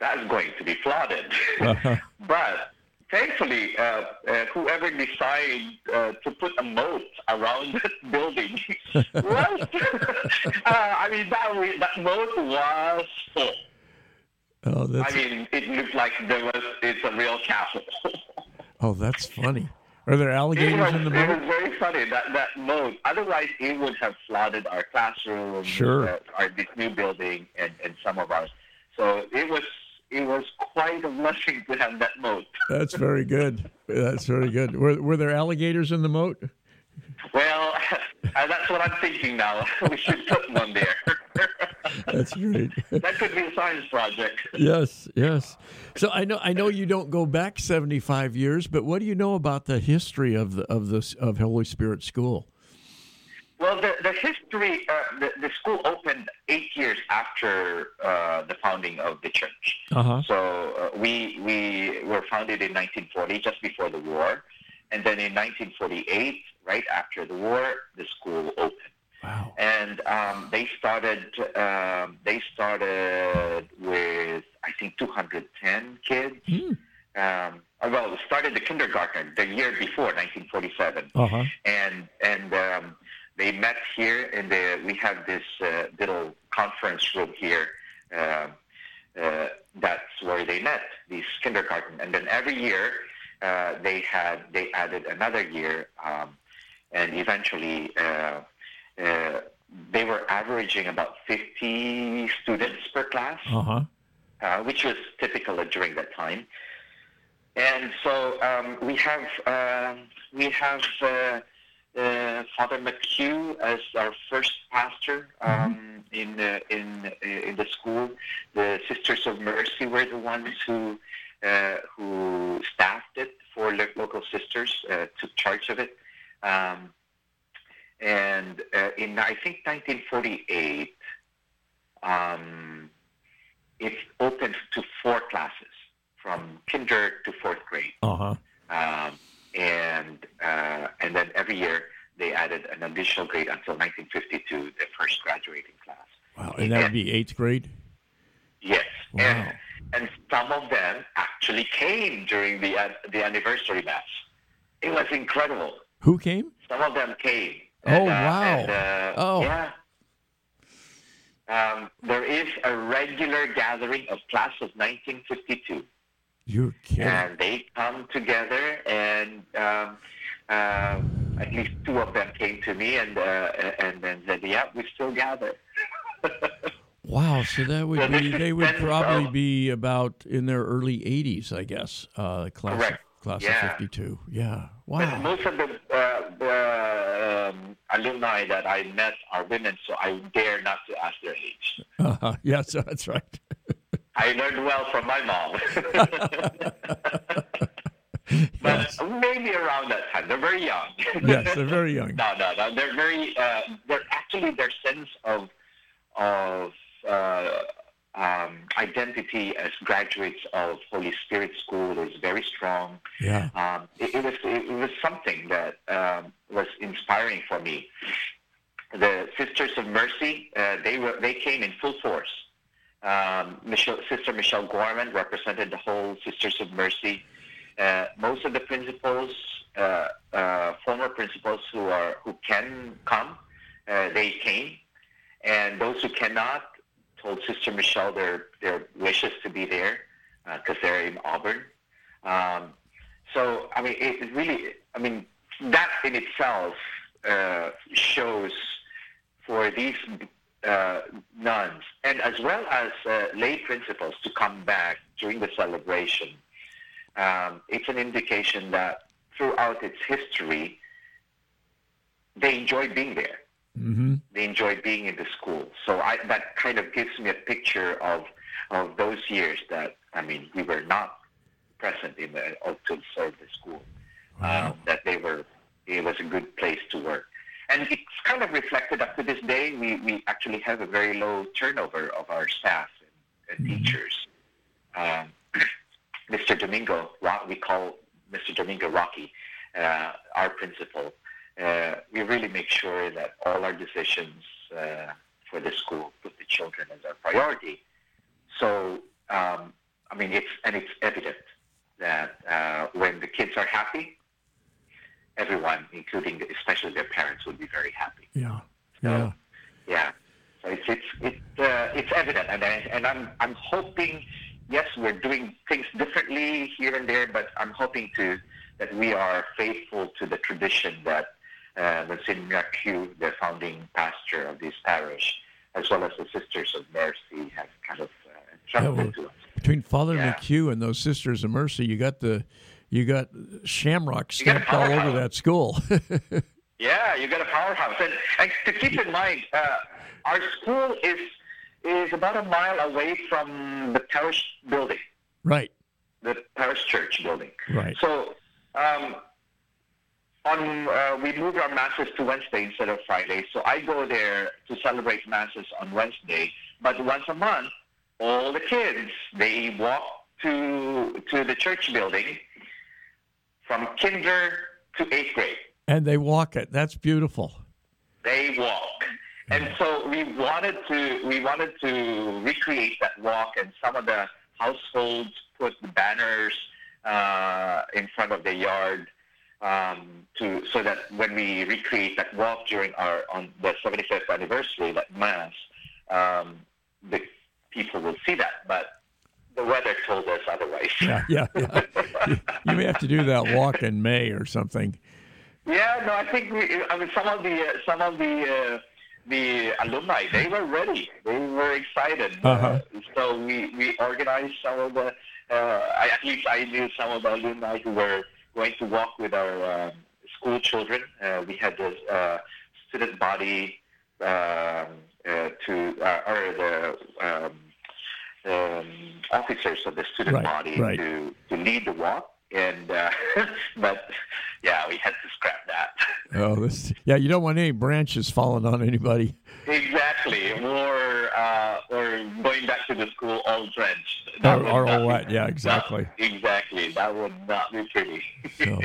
that's going to be flooded. but thankfully, uh, uh, whoever decided uh, to put a moat around that building was, uh, I mean, that, that moat was full. oh that's I mean, it looked like there was, it's a real castle. oh that's funny. Are there alligators was, in the moat? it was very funny that that moat. Otherwise, it would have flooded our classroom, Sure. uh, our this new building, and, and some of ours. So it was it was quite a blessing to have that moat. That's very good. That's very good. Were were there alligators in the moat? Well, uh, that's what I'm thinking now. we should put one there. That's great. that could be a science project. yes, yes. So I know I know you don't go back 75 years, but what do you know about the history of the of this of Holy Spirit School? Well, the, the history, uh, the, the school opened eight years after uh, the founding of the church. Uh-huh. So uh, we we were founded in 1940, just before the war, and then in 1948, right after the war, the school opened. Wow. And um, they started um, they started with I think 210 kids. Hmm. Um, well, started the kindergarten the year before 1947 Uh-huh. and and um, they met here in the we have this uh, little conference room here uh, uh, that's where they met these kindergarten and then every year uh, they had they added another year um, and eventually uh, uh, they were averaging about 50 students per class, Uh-huh. uh, which was typical during that time. And so um, we have uh, we have uh, uh, Father McHugh as our first pastor um, in uh, in in the school. The Sisters of Mercy were the ones who uh, who staffed it for lo- local sisters, uh, took charge of it. Um, and uh, in I think 1948, um, it opened to four classes from kinder to fourth grade, Uh-huh. And uh, and then every year they added an additional grade until 1952, the first graduating class. Wow. And that would be eighth grade? Yes, Wow. and and some of them actually came during the uh, the anniversary mass. It was incredible. Who came? Some of them came. Oh, uh, wow. and, uh, Oh. Yeah. Um, there is a regular gathering of class of 1952, You're kidding. and they come together, and um, uh, at least two of them came to me, and uh, and then said, "Yeah, we still gather." Wow, so that would So be they would probably of- be about in their early 80s, I guess. Uh class Correct. of, class Yeah. of 52. Yeah. But Wow. most of the, uh, the um, alumni that I met are women, so I dare not to ask their age. Uh-huh. Yes, that's right. I learned well from my mom. but maybe around that time. They're very young. yes, they're very young. no, no, no. They're very. Uh, they're actually their sense of of uh, um, identity as graduates of Holy Spirit School is very strong. Yeah. Um, it, it was it was something that um, was inspiring for me. The Sisters of Mercy, uh, they were they came in full force. Um, Michelle, Sister Michelle Gorman represented the whole Sisters of Mercy. Uh, most of the principals, uh, uh, former principals who are who can come, uh, they came, and those who cannot told Sister Michelle their their wishes to be there because they're in Auburn. Um, so I mean, it, it really, I mean, that in itself uh, shows for these uh, nuns and as well as uh, lay principals to come back during the celebration. Um, it's an indication that throughout its history, they enjoy being there. Mm-hmm. They enjoy being in the school. So I, that kind of gives me a picture of of those years that I mean we were not present in the or to serve the school. Wow. Um, that they were it was a good place to work. And it's kind of reflected up to this day. We, we actually have a very low turnover of our staff and, and teachers. Um, Mr. Domingo, we call Mr. Domingo Rocky, uh, our principal. Uh, we really make sure that all our decisions uh, for the school put the children as our priority. So, um, I mean, it's and it's evident that uh, when the kids are happy, everyone, including the, especially their parents, would be very happy. Yeah. So, Yeah. yeah. So it's it's it, uh, it's evident, and I, and I'm I'm hoping. Yes, we're doing things differently here and there, but I'm hoping to that we are faithful to the tradition that uh, Monsignor Q, the founding pastor of this parish, as well as the Sisters of Mercy, have kind of uh, entrusted well, to us. Between Father Yeah. McHugh and those Sisters of Mercy, you got the you got Shamrock got stamped all over that school. Yeah, you got a powerhouse, and, and to keep in mind, uh, our school is is about a mile away from the parish building, right. the parish church building. Right. So, um, on uh, we moved our masses to Wednesday instead of Friday. So I go there to celebrate masses on Wednesday. But once a month, all the kids they walk to to the church building from kinder to eighth grade. And they walk it. That's beautiful. They walk. And so we wanted to we wanted to recreate that walk, and some of the households put the banners uh, in front of the yard um, to so that when we recreate that walk during our on the 75th anniversary, that mass, um, the people will see that. But the weather told us otherwise. Yeah, yeah, yeah. you, you may have to do that walk in May or something. Yeah, no, I think we, I mean some of the uh, some of the the alumni, they were ready. They were excited. Uh-huh. Uh, so we, we organized some of the, uh, I, at least I knew some of the alumni who were going to walk with our um, school children. Uh, we had the uh, student body um, uh, to, uh, or the um, um, officers of the student Right, body right. to, to lead the walk. And uh, but yeah, we had to scrap that. Oh, this. Yeah, you don't want any branches falling on anybody. Exactly, or uh, or going back to the school all drenched. That Or- or all wet, yeah, exactly. that- exactly, that would not be pretty. So,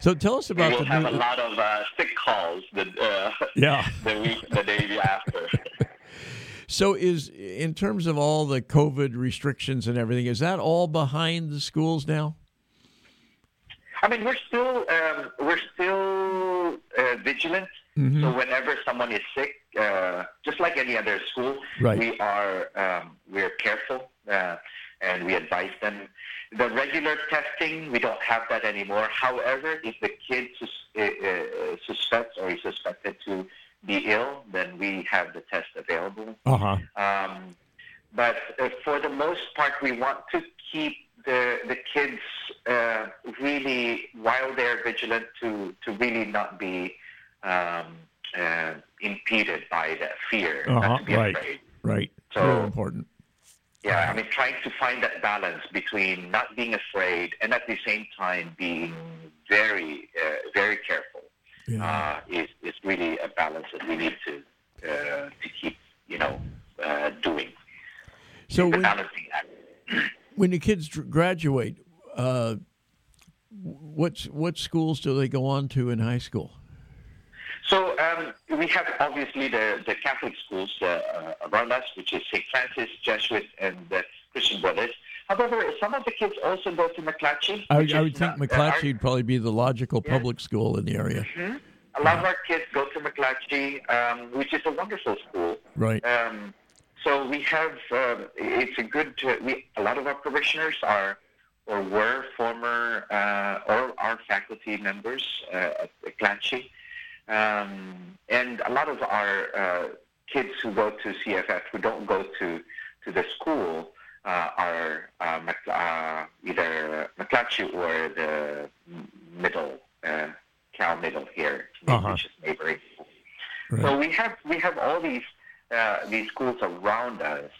so tell us about. we about will the have new. a lot of uh, sick calls the uh, Yeah. the week, the day after. So is in terms of all the COVID restrictions and everything, is that all behind the schools now? I mean, we're still um, we're still uh, vigilant. Mm-hmm. So whenever someone is sick, uh, just like any other school, Right. we are um, we're careful uh, and we advise them. The regular testing, we don't have that anymore. However, if the kid sus- uh, uh, suspects or is suspected to be ill, then we have the test available. Uh huh. Um, but uh, for the most part, we want to keep the the kids uh, really while they're vigilant to to really not be um, uh, impeded by that fear, Uh-huh, not to be right. afraid. Right. So- Real important. Yeah, I mean, trying to find that balance between not being afraid and at the same time being very, uh, very careful Yeah. uh, is really a balance that we need to uh, to keep, you know, uh, doing so when, when the kids graduate, uh, what what schools do they go on to in high school? So um, we have obviously the, the Catholic schools uh, uh, around us, which is St. Francis, Jesuit, and the Christian Brothers. However, some of the kids also go to McClatchy. I, I would think uh, McClatchy would probably be the logical public school in the area. A lot of our kids go to McClatchy, um, which is a wonderful school. Right. Um, so we have, um, it's a good, uh, we, a lot of our parishioners are or were former uh, or are faculty members uh, at McClatchy. Um, and a lot of our uh, kids who go to CFF who don't go to, to the school uh, are uh, uh, either McClatchy or the middle, uh, Cal Middle here, Uh-huh. which is neighboring. Right. So we have we have all these uh, these schools around us,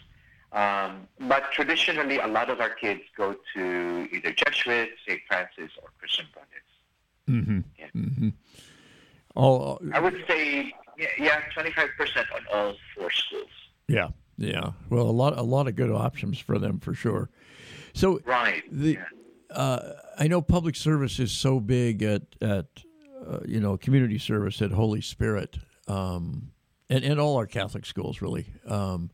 um, but traditionally a lot of our kids go to either Jesuit, St. Francis, or Christian Brothers. Mm-hmm. Yeah. Mm-hmm. All, I would say yeah, yeah, 25% on all four schools. yeah, yeah. Well, a lot, a lot of good options for them for sure. So, Right. the yeah. uh, I know public service is so big at at uh, you know community service at Holy Spirit, um, and and all our Catholic schools really. Um,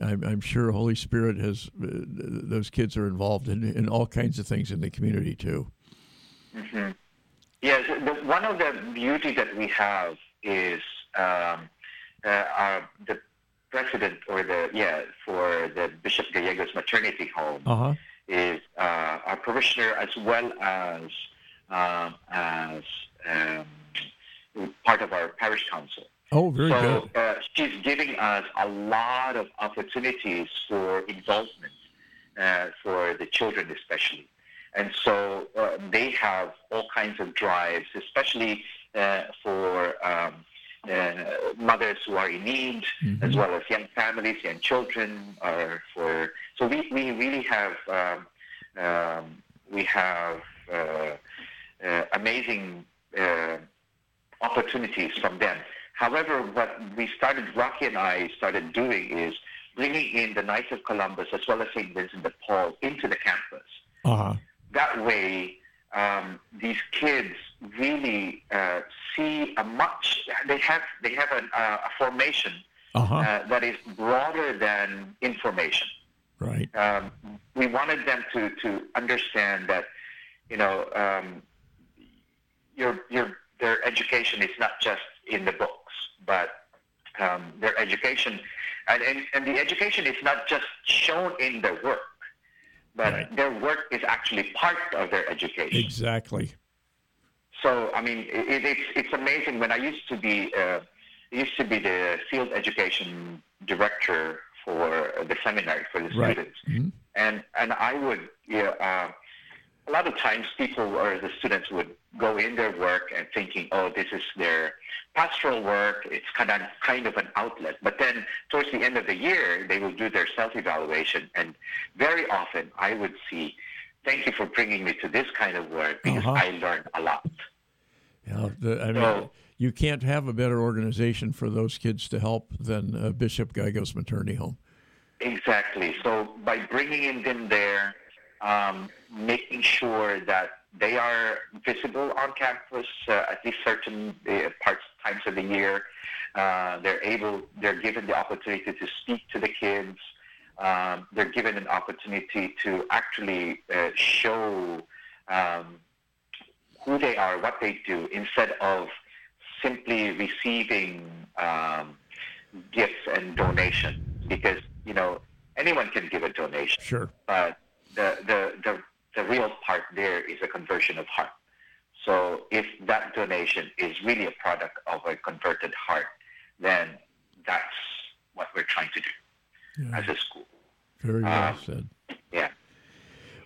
I'm, I'm sure Holy Spirit has uh, those kids are involved in, in all kinds of things in the community too. Yes, the, one of the beauty that we have is um, uh, our, the president or the yeah for the Bishop Gallegos Maternity Home. Uh huh. is uh, our parishioner as well as um, as um, part of our parish council. Oh, very so good. uh, she's giving us a lot of opportunities for involvement uh, for the children, especially. And so uh, they have all kinds of drives, especially uh, for um, uh, mothers who are in need, as well as young families, young children, or for. So we, we really have um, um, we have uh, uh, amazing uh, opportunities from them. However, what we started, Rocky and I started doing is bringing in the Knights of Columbus as well as St. Vincent de Paul into the campus. Uh huh. That way, um, these kids really uh, see a much. They have they have an, uh, a formation Uh huh. uh, that is broader than information right. um, we wanted them to, to understand that, you know, um, your, your, their education is not just in the books, but um, their education, and, and, and the education is not just shown in their work, but Right. their work is actually part of their education. Exactly. So I mean, it, it's it's amazing. When I used to be uh, used to be the field education director for the seminary for the Right. students, Mhm. and and I would yeah. Uh, a lot of times people or the students would go in their work and thinking, oh, this is their pastoral work. It's kind of kind of an outlet. But then towards the end of the year, they will do their self-evaluation, and very often I would see, thank you for bringing me to this kind of work because Uh-huh. I learned a lot. Yeah, the, I mean, So- you can't have a better organization for those kids to help than uh, Bishop Gallegos maternity home. Exactly. So by bringing in them there, um, making sure that they are visible on campus uh, at least certain uh, parts times of the year. Uh, they're able, they're given the opportunity to speak to the kids. Um, they're given an opportunity to actually uh, show um, who they are, what they do, instead of simply receiving um, gifts and donations. Because you know anyone can give a donation Sure. but the, the, the, the real part there is a conversion of heart. So if that donation is really a product of a converted heart, then that's what we're trying to do Yeah, as a school. very well um, said. Yeah.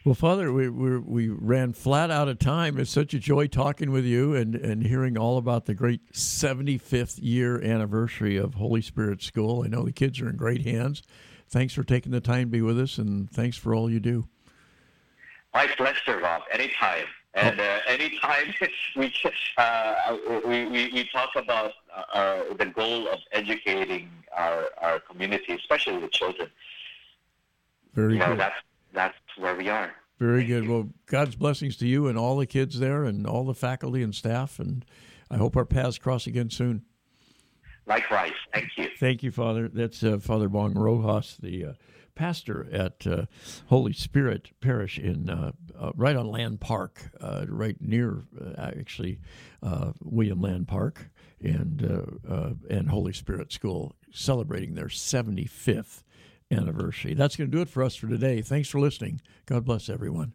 Well, Father, we, we we ran flat out of time. It's such a joy talking with you and, and hearing all about the great 75th year anniversary of Holy Spirit School. I know the kids are in great hands. Thanks for taking the time to be with us, and thanks for all you do. My pleasure, Rob. Anytime. And uh, anytime we, uh, we, we, we talk about uh, the goal of educating our, our community, especially the children, Very you know, good. that's, that's where we are. Very good. Well, God's blessings to you and all the kids there and all the faculty and staff. And I hope our paths cross again soon. Likewise. Thank you. Thank you, Father. That's uh, Father Bong Rojas, the uh, pastor at uh, Holy Spirit Parish in uh, uh, right on Land Park, uh, right near uh, actually uh, William Land Park and and Holy Spirit School, celebrating their 75th anniversary. That's going to do it for us for today. Thanks for listening. God bless everyone.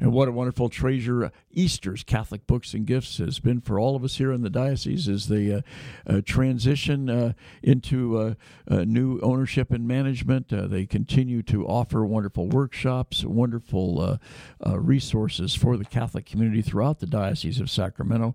And what a wonderful treasure Easter's Catholic Books and Gifts has been for all of us here in the diocese as they uh, uh, transition uh, into uh, uh, new ownership and management. Uh, they continue to offer wonderful workshops, wonderful uh, uh, resources for the Catholic community throughout the Diocese of Sacramento.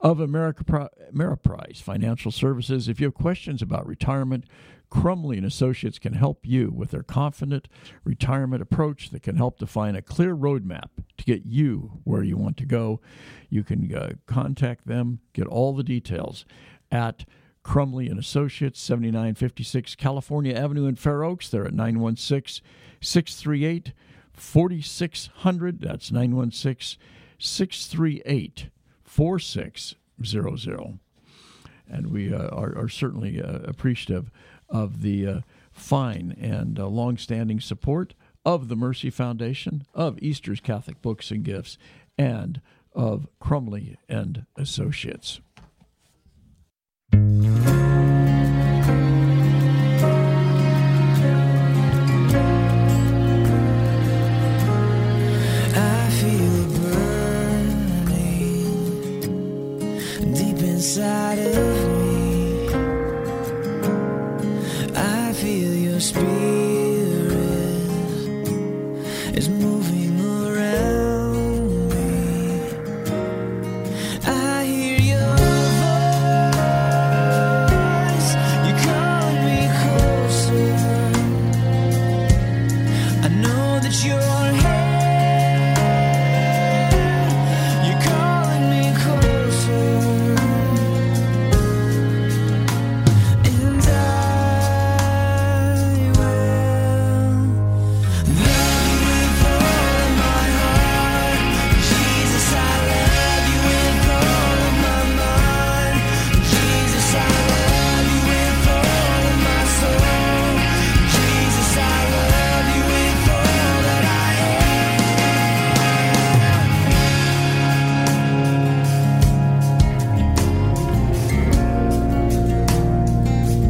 of America Ameriprise Financial Services. If you have questions about retirement, Crumley and Associates can help you with their confident retirement approach that can help define a clear roadmap to get you where you want to go. You can uh, contact them, get all the details at Crumley and Associates, 7956 California Avenue in Fair Oaks. They're at 916 638 4600. That's 916 638 4600. And we uh, are, are, certainly uh, appreciative of the uh, fine and uh, long-standing support of the Mercy Foundation, of Easter's Catholic Books and Gifts, and of Crumley and Associates.